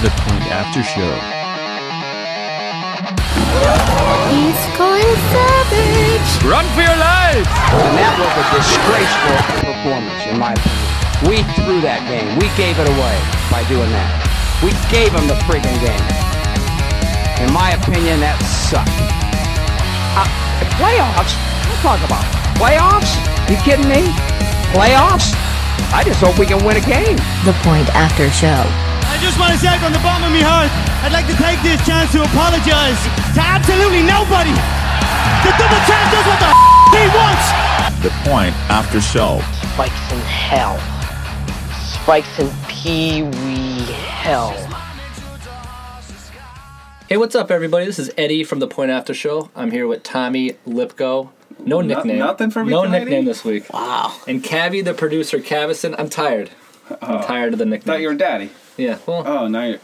The Point After Show. He's going savage. Run for your life! And that was a disgraceful performance, in my opinion. We threw that game. We gave it away by doing that. We gave them the friggin' game. In my opinion, that sucked. Uh, playoffs? What talk about? Playoffs? You kidding me? Playoffs? I just hope we can win a game. The Point After Show. I just want to say from the bottom of my heart, I'd like to take this chance to apologize to absolutely nobody. The double champ does what the he wants. The Point After Show. Spikes in hell. Spikes in pee wee hell. Hey, what's up, everybody? This is Eddie from the Point After Show. I'm here with Tommy Lipko. No nickname. nothing for me No tonight, nickname this week. Wow. And Cabby, the producer, Cavison. I'm tired. I'm oh. tired of the nickname. Thought you were daddy. Yeah, well, Oh, now you're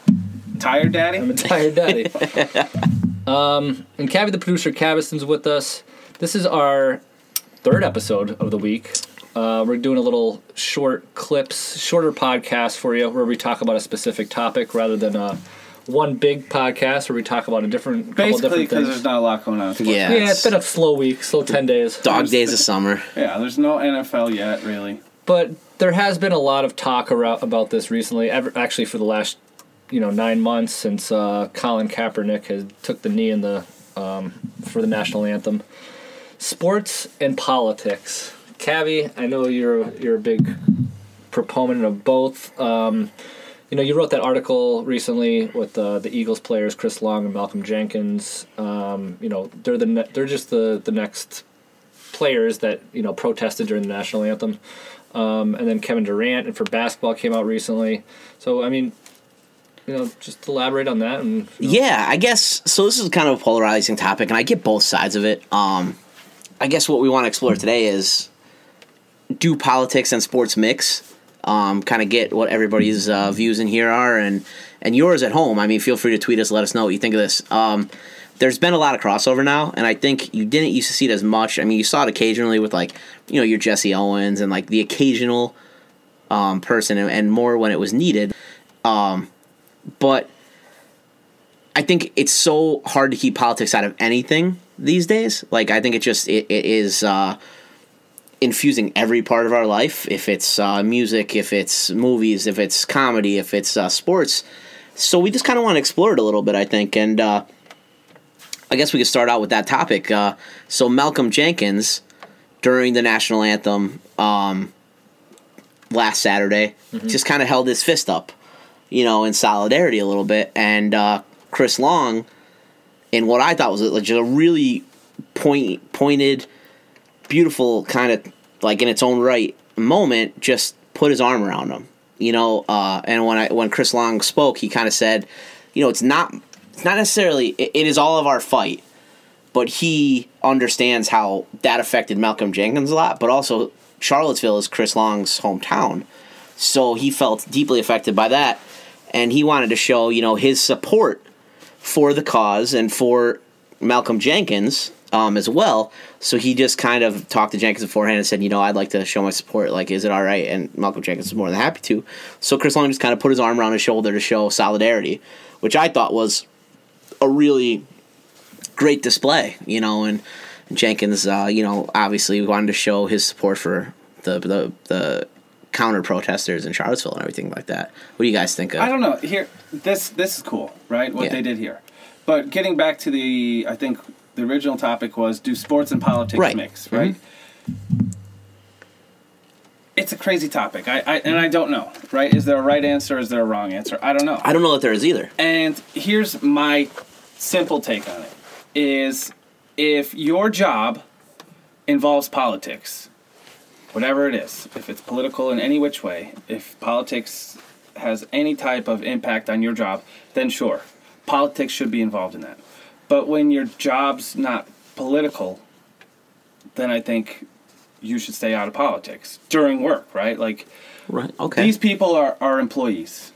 tired, daddy. I'm a tired daddy. um, and Cabby, the producer, Caveson's with us. This is our third episode of the week. Uh, we're doing a little short clips, shorter podcast for you, where we talk about a specific topic rather than uh, one big podcast where we talk about a different couple Basically, different because things. there's not a lot going on. in. Yeah. yeah, it's been a slow week, slow ten days. Dog days of summer. Yeah, there's no NFL yet, really. But there has been a lot of talk around, about this recently. Ever, actually, for the last you know nine months since uh, Colin Kaepernick has took the knee in the um, for the national anthem. Sports and politics. Cabby, I know you're you're a big proponent of both. Um, you know, you wrote that article recently with uh, the Eagles players Chris Long and Malcolm Jenkins. Um, you know, they're the ne- they're just the the next players that you know protested during the national anthem. Um, and then Kevin Durant and for basketball came out recently. So I mean, you know, just elaborate on that and you know, Yeah, I guess so. This is kind of a polarizing topic, and I get both sides of it. Um, I guess what we want to explore today is do politics and sports mix? Um, kind of get what everybody's uh, views in here are, and and yours at home. I mean, feel free to tweet us, let us know what you think of this. Um, there's been a lot of crossover now, and I think you didn't used to see it as much. I mean, you saw it occasionally with like you know your Jesse Owens and like the occasional um, person, and, and more when it was needed. Um, but I think it's so hard to keep politics out of anything these days. Like I think it just it, it is uh, infusing every part of our life. If it's uh, music, if it's movies, if it's comedy, if it's uh, sports. So we just kind of want to explore it a little bit, I think, and uh, I guess we could start out with that topic. Uh, so Malcolm Jenkins during the national anthem um, last Saturday just kind of held his fist up, you know, in solidarity a little bit, and uh, Chris Long, in what I thought was a, just a really point pointed, beautiful kind of like in its own right moment, just put his arm around him, you know. Uh, and when I when Chris Long spoke, he kind of said, you know, it's not not necessarily it, is all of our fight, but he understands how that affected Malcolm Jenkins a lot, but also Charlottesville is Chris Long's hometown. So he felt deeply affected by that and he wanted to show, you know, his support for the cause and for Malcolm Jenkins um, as well. So he just kind of talked to Jenkins beforehand and said, you know, I'd like to show my support. Like, is it all right? And Malcolm Jenkins was more than happy to. So Chris Long just kind of put his arm around his shoulder to show solidarity, which I thought was a really great display, you know, and Jenkins, uh, you know, obviously wanted to show his support for the the, the counter protesters in Charlottesville and everything like that. What do you guys think of? I don't know. Here, this this is cool, right? What Yeah. they did here. But getting back to the, I think the original topic was do sports and politics Right. mix, right? It's a crazy topic. I, I and I don't know, right? Is there a right answer? Is there a wrong answer? I don't know. I don't know that there is either. And here's my simple take on it is if your job involves politics, whatever it is, if it's political in any which way, if politics has any type of impact on your job, then sure, politics should be involved in that. But when your job's not political, then I think you should stay out of politics during work, right? Like Right. Okay. these people are, are employees.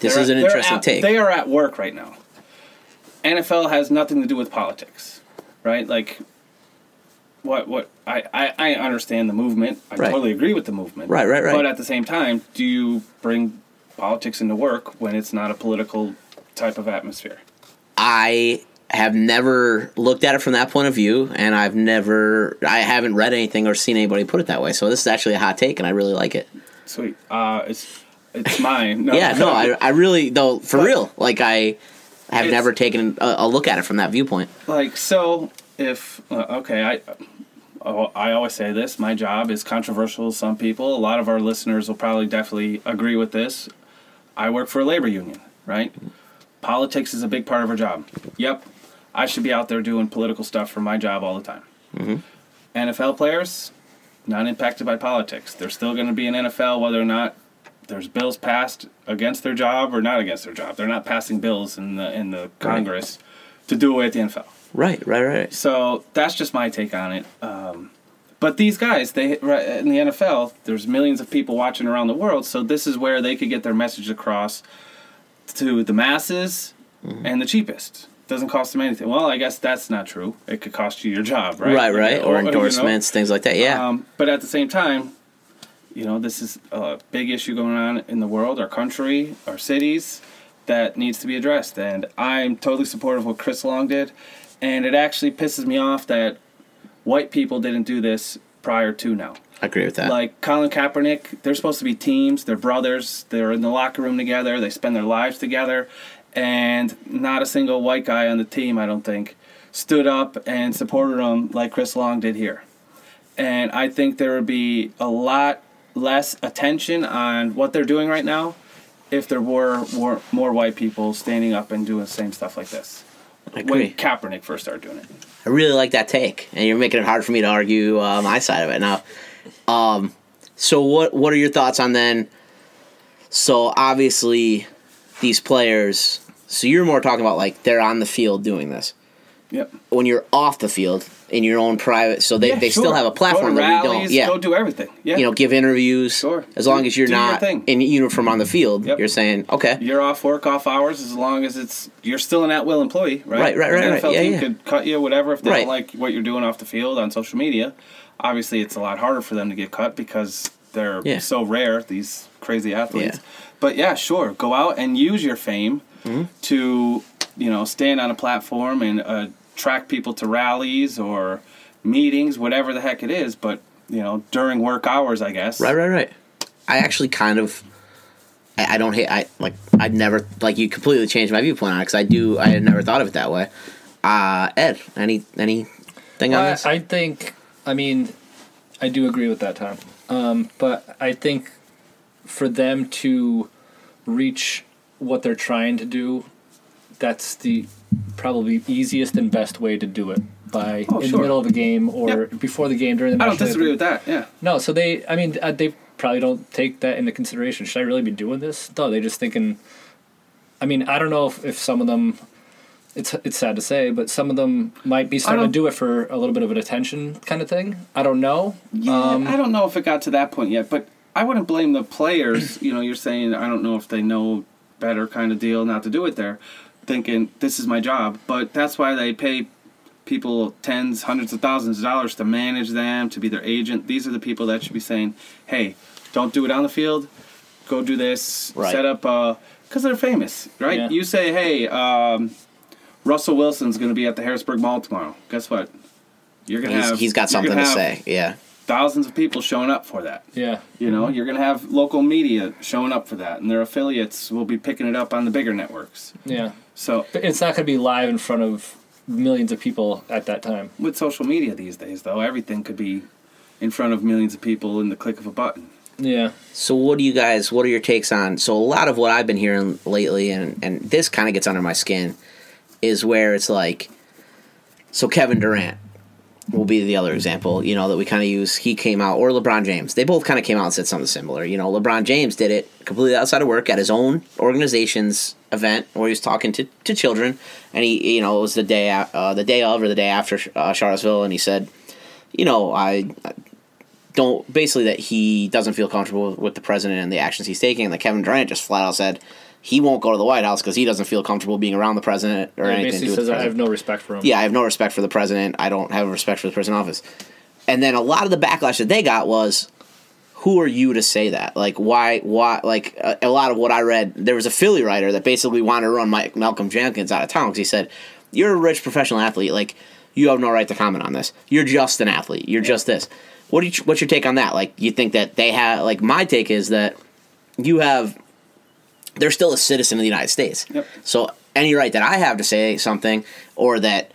this They're- is an interesting at- take. They are at work right now. NFL has nothing to do with politics, right? Like, what what I, I, I understand the movement. I Right. totally agree with the movement. Right, right, right. But at the same time, do you bring politics into work when it's not a political type of atmosphere. I have never looked at it from that point of view, and I've never, I haven't read anything or seen anybody put it that way. So this is actually a hot take, and I really like it. Sweet. Uh, it's it's mine. No. Yeah, no, I, I really though for But- real, like I have It's- never taken a, a look at it from that viewpoint. like so if uh, okay i oh, i always say this my job is controversial to some people. A lot of our listeners will probably definitely agree with this. I work for a labor union right? Politics is a big part of our job. Yep i should be out there doing political stuff for my job all the time. Nfl players not impacted by politics. They're still going to be in nfl whether or not there's bills passed against their job or not against their job they're not passing bills in the in the congress to do away with the nfl Right, right, right. so that's just my take on it. Um, but these guys, they right, in the NFL, there's millions of people watching around the world. So this is where they could get their message across to the masses and the cheapest. Doesn't cost them anything. Well, I guess that's not true. It could cost you your job, right? Right, right, or you know, endorsements, things like that. Yeah, um, but at the same time, you know, this is a big issue going on in the world, our country, our cities, that needs to be addressed. And I'm totally supportive of what Chris Long did. And it actually pisses me off that white people didn't do this prior to now. I agree with that. Like Colin Kaepernick, they're supposed to be teams. They're brothers. They're in the locker room together. They spend their lives together. And not a single white guy on the team, I don't think, stood up and supported them like Chris Long did here. And I think there would be a lot less attention on what they're doing right now if there were more, more white people standing up and doing the same stuff like this. I When agree. Kaepernick first started doing it. I really like that take, and you're making it hard for me to argue uh, my side of it now. Um, so what what are your thoughts on then? So obviously, these players. So you're more talking about like they're on the field doing this. Yep. When you're off the field in your own private, so they, Yeah, they still have a platform that we don't. Yeah, Go do everything. Yeah. you know, give interviews. Sure. As long Do- as you're your not in uniform on the field, Yep. you're saying okay. You're off work, off hours, as long as it's you're still an at will employee, right? Right, right, right, right. NFL Yeah, team yeah. could cut you, whatever, if they Right. don't like what you're doing off the field on social media. Obviously, it's a lot harder for them to get cut because they're Yeah. so rare. These crazy athletes. Yeah. But yeah, sure, go out and use your fame Mm-hmm. to you know stand on a platform and uh, attract people to rallies or meetings, whatever the heck it is. But you know, during work hours, I guess. Right, right, right. I actually kind of, I, I don't hate. I like. I'd never like you completely changed my viewpoint on it because I do. I had never thought of it that way. Uh, Ed, any anything on this? I think, I mean, I do agree with that, Tom. Um, but I think for them to reach what they're trying to do, that's the probably easiest and best way to do it by Oh, in sure. the middle of a game or Yep. before the game during the. I don't disagree with that. Yeah. No, so they, I mean, uh, they probably don't take that into consideration. Should I really be doing this? No, they just thinking. I mean, I don't know if, if some of them. It's it's sad to say, but some of them might be starting to don't- do it for a little bit of an attention kind of thing. I don't know. Yeah, Um, I don't know if it got to that point yet, but I wouldn't blame the players. you know, you're saying I don't know if they know better kind of deal not to do it there, thinking this is my job. But that's why they pay people tens, hundreds of thousands of dollars to manage them, to be their agent. These are the people that should be saying, "Hey, don't do it on the field. Go do this. Right. Set up because they're famous, right? Yeah. You say, "Hey, um, Russell Wilson's going to be at the Harrisburg Mall tomorrow." Guess what? You're gonna he's, have he's got something to have say. Yeah, thousands of people showing up for that. yeah, You know, you're going to have local media showing up for that, and their affiliates will be picking it up on the bigger networks. yeah. So, But it's not going to be live in front of millions of people at that time. with social media these days, though, everything could be in front of millions of people in the click of a button. Yeah. So what do you guys? What are your takes on? So a lot of what I've been hearing lately, and and this kind of gets under my skin, is where it's like, so Kevin Durant will be the other example. You know that we kind of use. He came out, or LeBron James. They both kind of came out and said something similar. You know, LeBron James did it completely outside of work at his own organization's event where he was talking to, to children, and he you know it was the day uh, the day of or the day after uh, Charlottesville, and he said, you know I don't basically that he doesn't feel comfortable with the president and the actions he's taking. And that Kevin Durant just flat out said he won't go to the White House because he doesn't feel comfortable being around the president or It anything basically says I have no respect for him. yeah, I have no respect for the president. I don't have respect for the president office. And then a lot of the backlash that they got was, who are you to say that? Like, why? Why? Like, a, a lot of what I read, there was a Philly writer that basically wanted to run Mike, Malcolm Jenkins out of town because he said, "You're a rich professional athlete. Like, you have no right to comment on this. You're just an athlete. You're just this." What do you, what's your take on that? Like, you think that they have like my take is that you have they're still a citizen of the United States. Yep. So any right that I have to say something, or that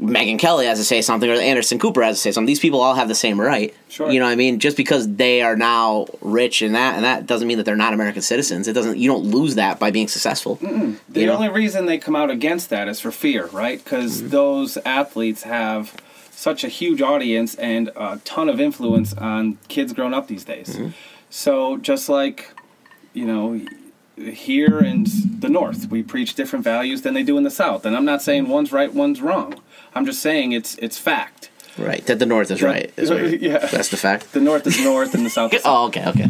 Megyn Kelly has to say something, or Anderson Cooper has to say something, these people all have the same right. Sure. You know what I mean? Just because they are now rich and that, and that doesn't mean that they're not American citizens. It doesn't. You don't lose that by being successful. The You know? only reason they come out against that is for fear, right? Because Mm-hmm. those athletes have such a huge audience and a ton of influence on kids growing up these days. Mm-hmm. So just like, you know, here in the North, we preach different values than they do in the South. And I'm not saying one's right, one's wrong. I'm just saying it's it's fact. Right. That the North is right. Is Yeah. That's the fact. The North is North and the South is South. Oh, okay, okay.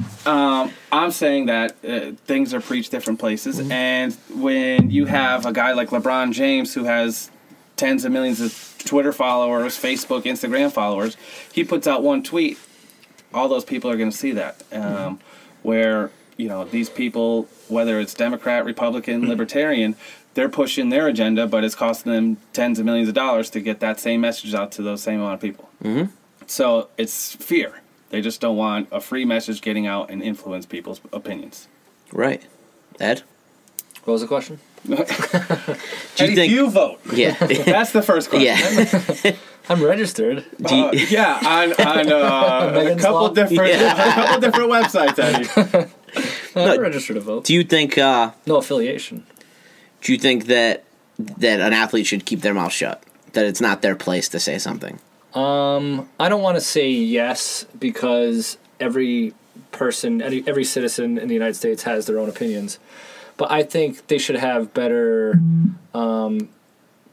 I'm saying that uh, things are preached different places, Mm-hmm. and when you have a guy like LeBron James who has tens of millions of Twitter followers, Facebook, Instagram followers, he puts out one tweet, all those people are going to see that. Um, Mm-hmm. Where you know these people, whether it's Democrat. Republican, Libertarian, they're pushing their agenda, but it's costing them tens of millions of dollars to get that same message out to those same amount of people. Mm-hmm. So it's fear. They just don't want a free message getting out and influence people's opinions. Right. Ed. What was the question? Do you do think? you vote? yeah. That's the first question. yeah. I'm registered. Do you- Uh, yeah, on, on uh, a couple Law? different Yeah. a couple different websites, Eddie. I'm registered to vote. do you think? Uh, No affiliation. do you think that that an athlete should keep their mouth shut? That it's not their place to say something. Um, I don't want to say yes because every person, every, every citizen in the United States has their own opinions. But I think they should have better um,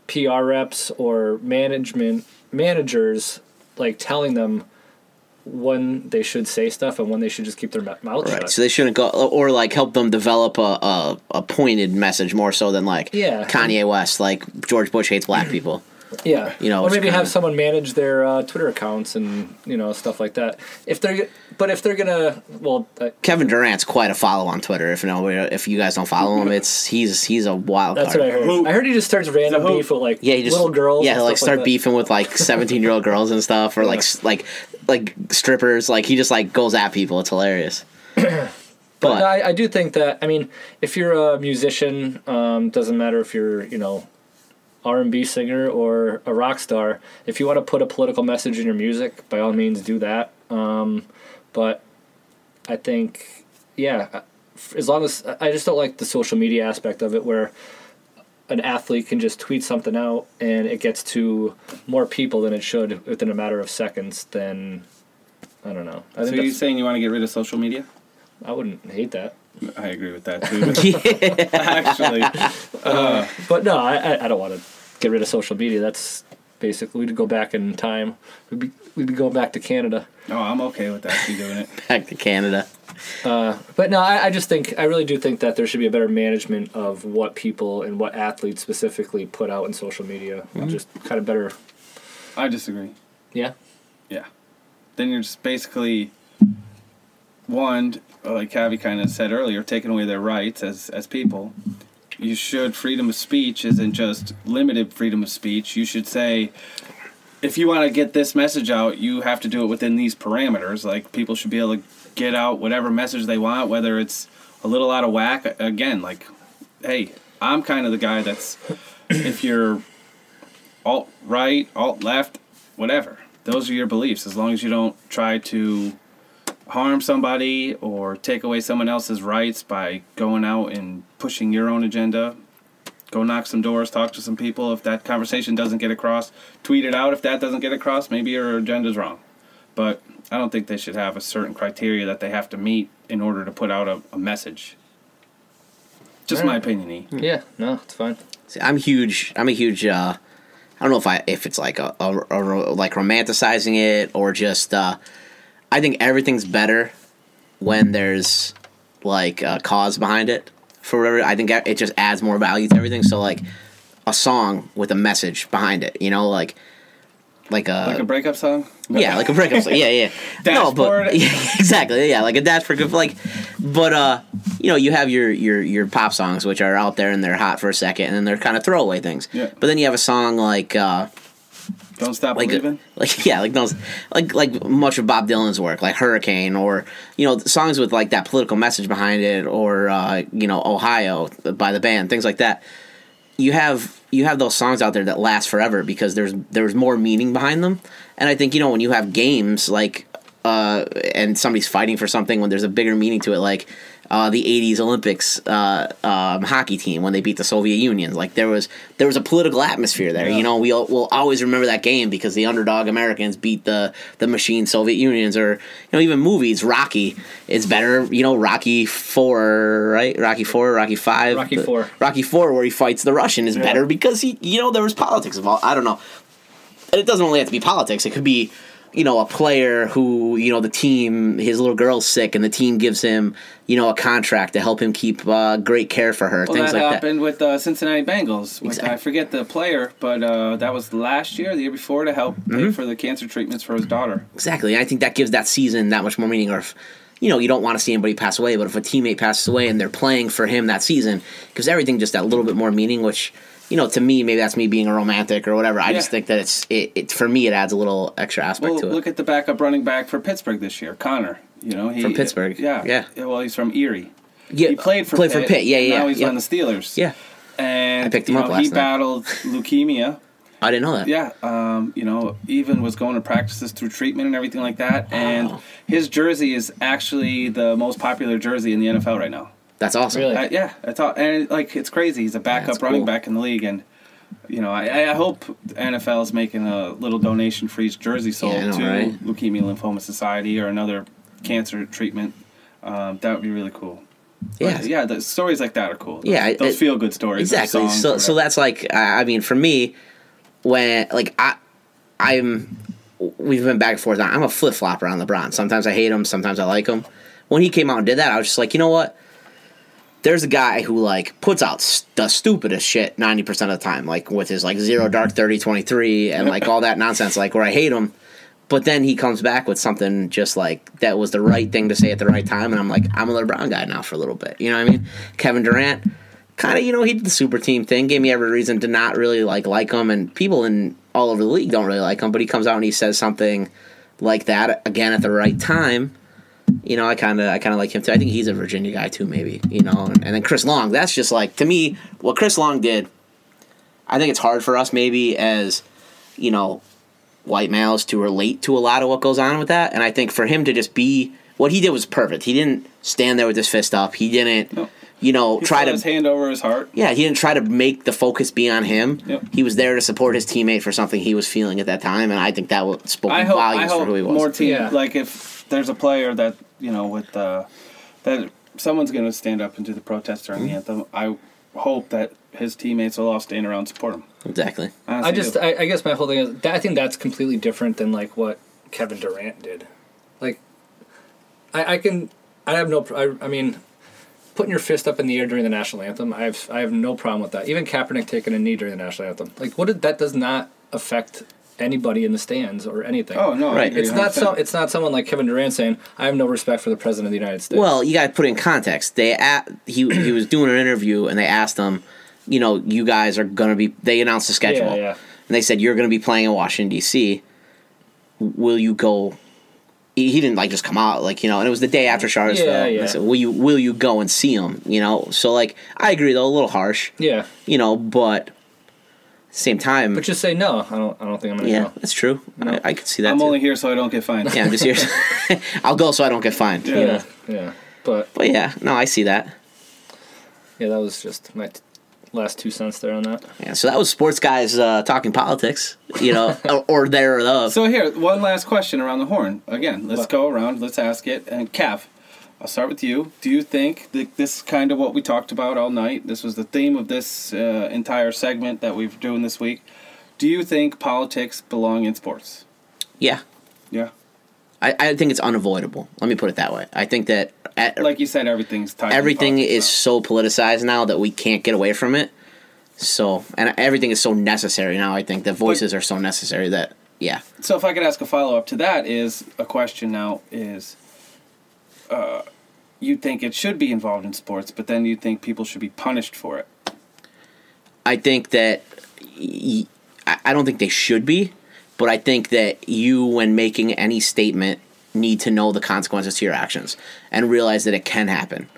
PR reps or management managers like telling them when they should say stuff and when they should just keep their mou- mouth Right. shut. So they shouldn't go or like help them develop a, a, a pointed message more so than like Yeah. Kanye West, like George Bush hates black people. Yeah, You know, or maybe kinda- have someone manage their uh, Twitter accounts and you know stuff like that. If they're, but if they're gonna, well, uh, Kevin Durant's quite a follow on Twitter. If no, if you guys don't follow him, it's he's he's a wild that's card. what I heard. Who- I heard he just starts random beef with like Yeah, he just little girls. Yeah, and he'll like stuff start that. beefing with like seventeen year old girls and stuff, or like like like strippers. Like he just like goes at people. It's hilarious. But But I, I do think that I mean, if you're a musician, um, doesn't matter if you're you know R and B singer or a rock star. If you want to put a political message in your music, by all means do that. Um, but I think, yeah, as long as I just don't like the social media aspect of it, where an athlete can just tweet something out and it gets to more people than it should within a matter of seconds. Then I don't know. I So you're saying you want to get rid of social media? I wouldn't hate that. I agree with that too. Actually, uh, But no, I, I, I don't want to get rid of social media. That's basically we'd go back in time. We'd be we'd be going back to Canada. no, I'm okay with that. actually doing it. back to Canada. Uh, but no, I, I just think I really do think that there should be a better management of what people and what athletes specifically put out in social media. Mm-hmm. Just kind of better. I disagree. Yeah. Yeah. Then you're just basically one, like Cavi kind of said earlier, taking away their rights as as people. You should freedom of speech isn't just limited freedom of speech. You should say if you want to get this message out, you have to do it within these parameters. Like people should be able to get out whatever message they want, whether it's a little out of whack. Again, like, hey, I'm kind of the guy that's if you're alt right, alt left, whatever. Those are your beliefs. As long as you don't try to harm somebody or take away someone else's rights by going out and pushing your own agenda, go knock some doors, talk to some people. If that conversation doesn't get across, tweet it out. If that doesn't get across, maybe your agenda's wrong. But I don't think they should have a certain criteria that they have to meet in order to put out a, a message. Just my opinion, E. Yeah. No, it's fine. See, I'm huge. I'm a huge. Uh, I don't know if I if it's like a, a, a- like romanticizing it or just. Uh, I think everything's better when there's like a cause behind it. For whatever, I think it just adds more value to everything. So like a song with a message behind it. You know, like like a, Like a breakup song. yeah, like a breakup. song. Yeah, yeah. no, but yeah, exactly. Yeah, like a dashboard. good- Like, but uh, you know, you have your your your pop songs which are out there and they're hot for a second, and then they're kind of throwaway things. Yeah. But then you have a song like uh, Don't stop like believing. like yeah, like those like like much of Bob Dylan's work, like Hurricane, or you know songs with like that political message behind it, or uh, you know Ohio by the band, things like that. You have you have those songs out there that last forever because there's there's more meaning behind them, and I think you know when you have games like uh, and somebody's fighting for something when there's a bigger meaning to it, like uh, the '80s Olympics uh, um, hockey team when they beat the Soviet Union. Like there was there was a political atmosphere there. You know, we will we'll always remember that game because the underdog Americans beat the the machine Soviet Unions. Or you know, even movies, Rocky is better. You know, Rocky Four, right? Rocky Four, Rocky Five, Rocky IV. Rocky Four, where he fights the Russian, is better because he you know there was politics involved. I don't know and it doesn't only have to be politics. It could be, you know, a player who, you know, the team, his little girl's sick, and the team gives him, you know, a contract to help him keep uh, great care for her. Well, things that like happened with uh, Cincinnati Bengals. With, Exactly. I forget the player, but uh, that was last year, the year before, to help Mm-hmm. pay for the cancer treatments for his daughter. Exactly. And I think that gives that season that much more meaning. Or if, you know, you don't want to see anybody pass away, but if a teammate passes away and they're playing for him that season, gives everything just that little bit more meaning. Which, you know, to me, maybe that's me being a romantic or whatever. I just think that it's it, it for me, it adds a little extra aspect Well, to it. look at the backup running back for Pittsburgh this year, Conner. You know, he From Pittsburgh. Yeah, Yeah. Well, he's from Erie. yeah, He played for played Pitt. for Pitt. Yeah, yeah. Now he's yeah. on the Steelers. yeah. and I picked him up know, last He night. battled leukemia. I didn't know that. Yeah, um, you know, even was going to practices through treatment and everything like that. And his jersey is actually the most popular jersey in the NFL right now. That's awesome. Really? Uh, yeah, I thought, and like it's crazy. He's a backup That's running cool. back in the league, and you know, I, I hope the NFL is making a little donation for each jersey sold Yeah, know, to right? Leukemia Lymphoma Society or another cancer treatment. Um, that would be really cool. Yeah. But, yeah. The stories like that are cool. Yeah, those, those feel good stories. Exactly. So so that's like I I mean for me when like I I'm we've been back and forth. I'm a flip flopper on LeBron. Sometimes I hate him. Sometimes I like him. When he came out and did that, I was just like, you know what? There's a guy who like puts out s- the stupidest shit 90% of the time, like with his like zero mm-hmm. dark 30 23 and like all that nonsense, like where I hate him. But then he comes back with something just like that was the right thing to say at the right time, and I'm like, I'm a LeBron guy now for a little bit. You know what I mean? Kevin Durant, kind of, you know, he did the super team thing, gave me every reason to not really like like him, and people in all over the league don't really like him. But he comes out and he says something like that again at the right time. You know, I kind of, I kind of like him too. I think he's a Virginia guy too, maybe. You know, and, and then Chris Long. That's just like to me what Chris Long did. I think it's hard for us maybe as, you know, white males to relate to a lot of what goes on with that. And I think for him to just be what he did was perfect. He didn't stand there with his fist up. He didn't, No. You know, He try put to his hand over his heart. yeah, he didn't try to make the focus be on him. Yep. He was there to support his teammate for something he was feeling at that time, and I think that will- spoke I hope, I volumes for hope who he was. more team Yeah. like if there's a player that you know with uh, that someone's going to stand up and do the protest during Mm-hmm. the anthem. I hope that his teammates will all stand around and support him. exactly. Honestly I just. I, I guess my whole thing is, that, I think that's completely different than like what Kevin Durant did. Like, I, I can, I have no, I, I mean, putting your fist up in the air during the national anthem, I have, I have no problem with that. Even Kaepernick taking a knee during the national anthem, like, what did that does not affect anybody in the stands or anything. oh no, Right. It's not 100%. some. It's not someone like Kevin Durant saying, "I have no respect for the president of the United States." Well, you got to put it in context. They a he he was doing an interview, and they asked him, you know, you guys are gonna be. They announced the schedule, Yeah, yeah. and they said you're gonna be playing in Washington D.C. Will you go? He he didn't like just come out like you know, and it was the day after Charlottesville. Yeah, and yeah. They said, will you will you go and see him? You know, so like I agree though, a little harsh. yeah, You know, but same time, but just say no. I don't. I don't think I'm gonna yeah, go. that's true. I, I could see that. I'm too. only here so I don't get fined. yeah, I'm just here. I'll go so I don't get fined. Yeah. Yeah, yeah. But But yeah, no, I see that. yeah, that was just my t- last two cents there on that. Yeah, so that was sports guys uh, talking politics, you know, or, or there or the. So here, one last question around the horn. Again, let's What? go around. Let's ask it. And Cav, I'll start with you. Do you think that this is kind of what we talked about all night? This was the theme of this uh, entire segment that we've doing this week. Do you think politics belong in sports? yeah, Yeah. I, I think it's unavoidable. Let me put it that way. I think that at, Like you said, everything's tied. to everything is so politicized now that we can't get away from it. So, and everything is so necessary now. I think the voices are so necessary that yeah. So if I could ask a follow up to that is a question now is uh, you think it should be involved in sports, but then you think people should be punished for it. I think that I don't think they should be, but I think that you, when making any statement, need to know the consequences to your actions and realize that it can happen.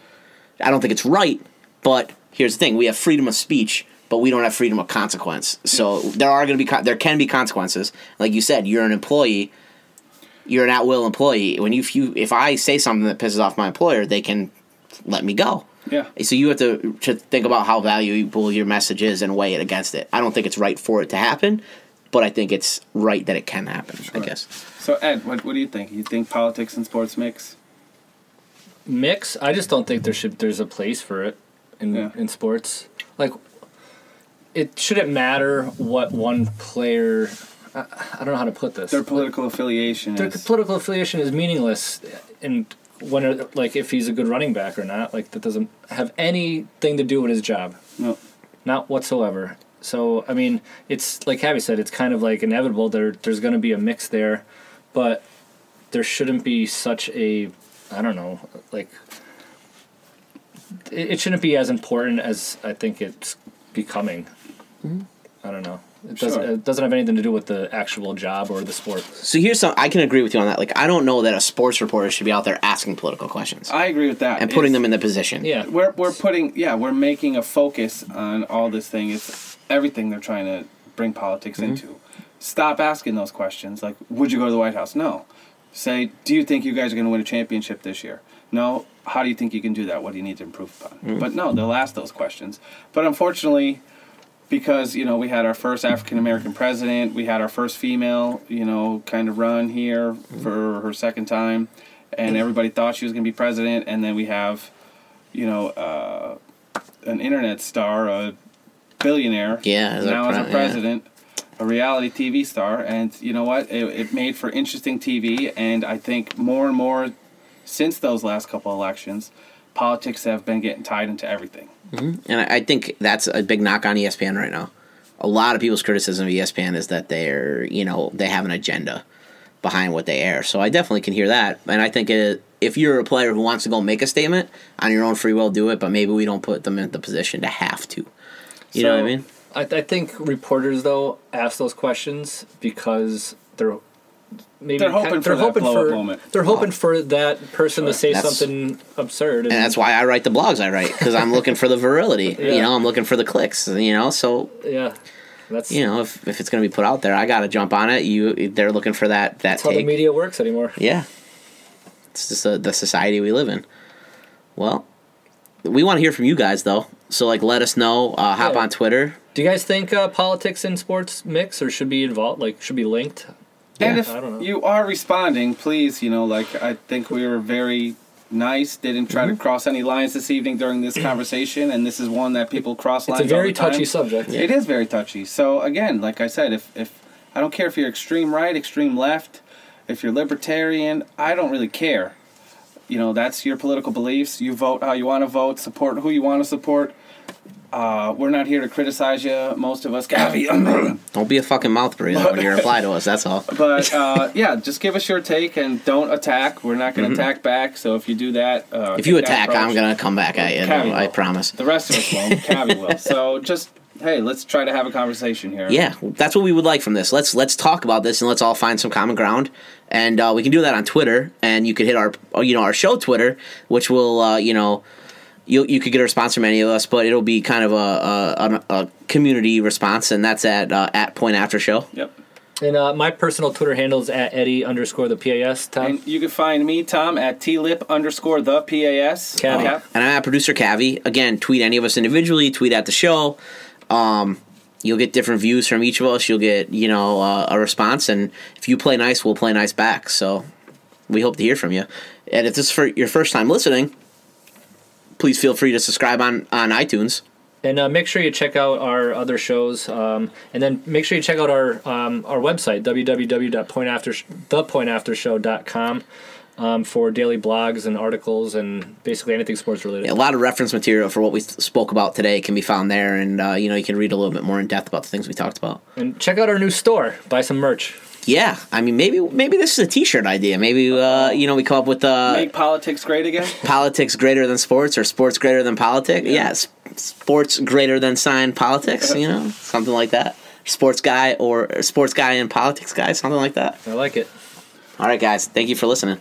I don't think it's right, but here's the thing: we have freedom of speech, but we don't have freedom of consequence. So there are going to be con- there can be consequences. Like you said, you're an employee. You're an at will employee. When you, if you if I say something that pisses off my employer, they can let me go. Yeah. So you have to to think about how valuable your message is and weigh it against it. I don't think it's right for it to happen, but I think it's right that it can happen. I guess. So Ed, what, what do you think? You think politics and sports mix? Mix. I just don't think there should. There's a place for it in Yeah. in sports. Like, it shouldn't matter what one player. I, I don't know how to put this. Their political affiliation Their is political affiliation is meaningless, and when it, like if he's a good running back or not, like that doesn't have anything to do with his job, no. not whatsoever. So I mean, it's like Abby said, it's kind of like inevitable. There, there's going to be a mix there, but there shouldn't be such a, I don't know, like it, it shouldn't be as important as I think it's becoming. Mm-hmm. I don't know. It doesn't. Sure. It doesn't have anything to do with the actual job or the sport. So here's some. I can agree with you on that. Like I don't know that a sports reporter should be out there asking political questions I agree with that. and putting It's- them in the position. Yeah. We're we're putting yeah we're making a focus on all this thing. It's everything they're trying to bring politics Mm-hmm. into. Stop asking those questions. Like, would you go to the White House? No. Say, do you think you guys are going to win a championship this year? No. How do you think you can do that? What do you need to improve upon? Mm-hmm. But no, they'll ask those questions. But unfortunately, because you know we had our first African American president, we had our first female, you know, kind of run here Mm-hmm. for her second time, and everybody thought she was going to be president, and then we have, you know, uh, an internet star, a billionaire, Yeah, as our now as a yeah. president, a reality TV star, and you know what? It, it made for interesting TV, and I think more and more since those last couple elections, politics have been getting tied into everything. Mm-hmm. And I, think that's a big knock on ESPN right now. A lot of people's criticism of ESPN is that they're, you know, they have an agenda behind what they air. So I definitely can hear that. And I think it, if you're a player who wants to go make a statement on your own free will, do it. But maybe we don't put them in the position to have to. You know what I mean? I, I think reporters though ask those questions because they're maybe They're hoping they're for that hoping blow-up for moment. they're hoping for that person to say That's- something absurd, And that's why I write the blogs I write because I'm looking for the virility. You know, I'm looking for the clicks. You know, so yeah, that's you know if, if it's going to be put out there, I got to jump on it. You, they're looking for that that that's how the media works anymore. Yeah. It's just uh the society we live in. Well, we want to hear from you guys, though. So, like, let us know. Uh, hop Yeah. on Twitter. Do you guys think uh, politics and sports mix or should be involved? Like should be linked? And if I don't know. you are responding, please, you know, like I think we were very nice. Didn't try Mm-hmm. to cross any lines this evening during this conversation, and this is one that people cross It's lines. a very all the time. touchy subject. It is very touchy. So again, like I said, if if I don't care if you're extreme right, extreme left, if you're libertarian, I don't really care. You know, that's your political beliefs. You vote how you want to vote, support who you want to support. Uh, we're not here to criticize you. Most of us, Gavi. Don't be a fucking mouth breather when you reply to us. That's all. But uh, yeah, just give us your take and don't attack. We're not going to attack back. So if you do that, uh, Mm-hmm. If you attack, I'm going to come back at you. No, I promise. The rest of us won't. Cavi will. So just hey, let's try to have a conversation here. Yeah, that's what we would like from this. Let's let's talk about this and let's all find some common ground. And uh, we can do that on Twitter. And you could hit our you know our show Twitter, which will uh, you know you you could get a response from any of us, but it'll be kind of a a, a, a community response, and that's at uh, at Point After Show. Yep. And uh, my personal Twitter handle is at Eddie underscore the PAS. Tom. And you can find me, Tom, at tlip underscore the PAS. Cavi. Cap. And I'm at producer Cavi. Again, tweet any of us individually. Tweet at the show. Um, you'll get different views from each of us. You'll get you know uh, a response, and if you play nice, we'll play nice back. So we hope to hear from you. And if this is for your first time listening, please feel free to subscribe on on iTunes. And uh, make sure you check out our other shows, um, and then make sure you check out our um, our website www.pointaftershow.com um, for daily blogs and articles and basically anything sports related. A lot of reference material for what we spoke about today can be found there, and uh, you know you can read a little bit more in depth about the things we talked about. And check out our new store. Buy some merch. Yeah, I mean, maybe maybe this is a T-shirt idea. Maybe uh, you know we come up with uh, Make politics great again. politics greater than sports or sports greater than politics. Yeah. Yes, sports greater than sign politics. You know, something like that. Sports guy or sports guy and politics guy, something like that. I like it. All right, guys, thank you for listening.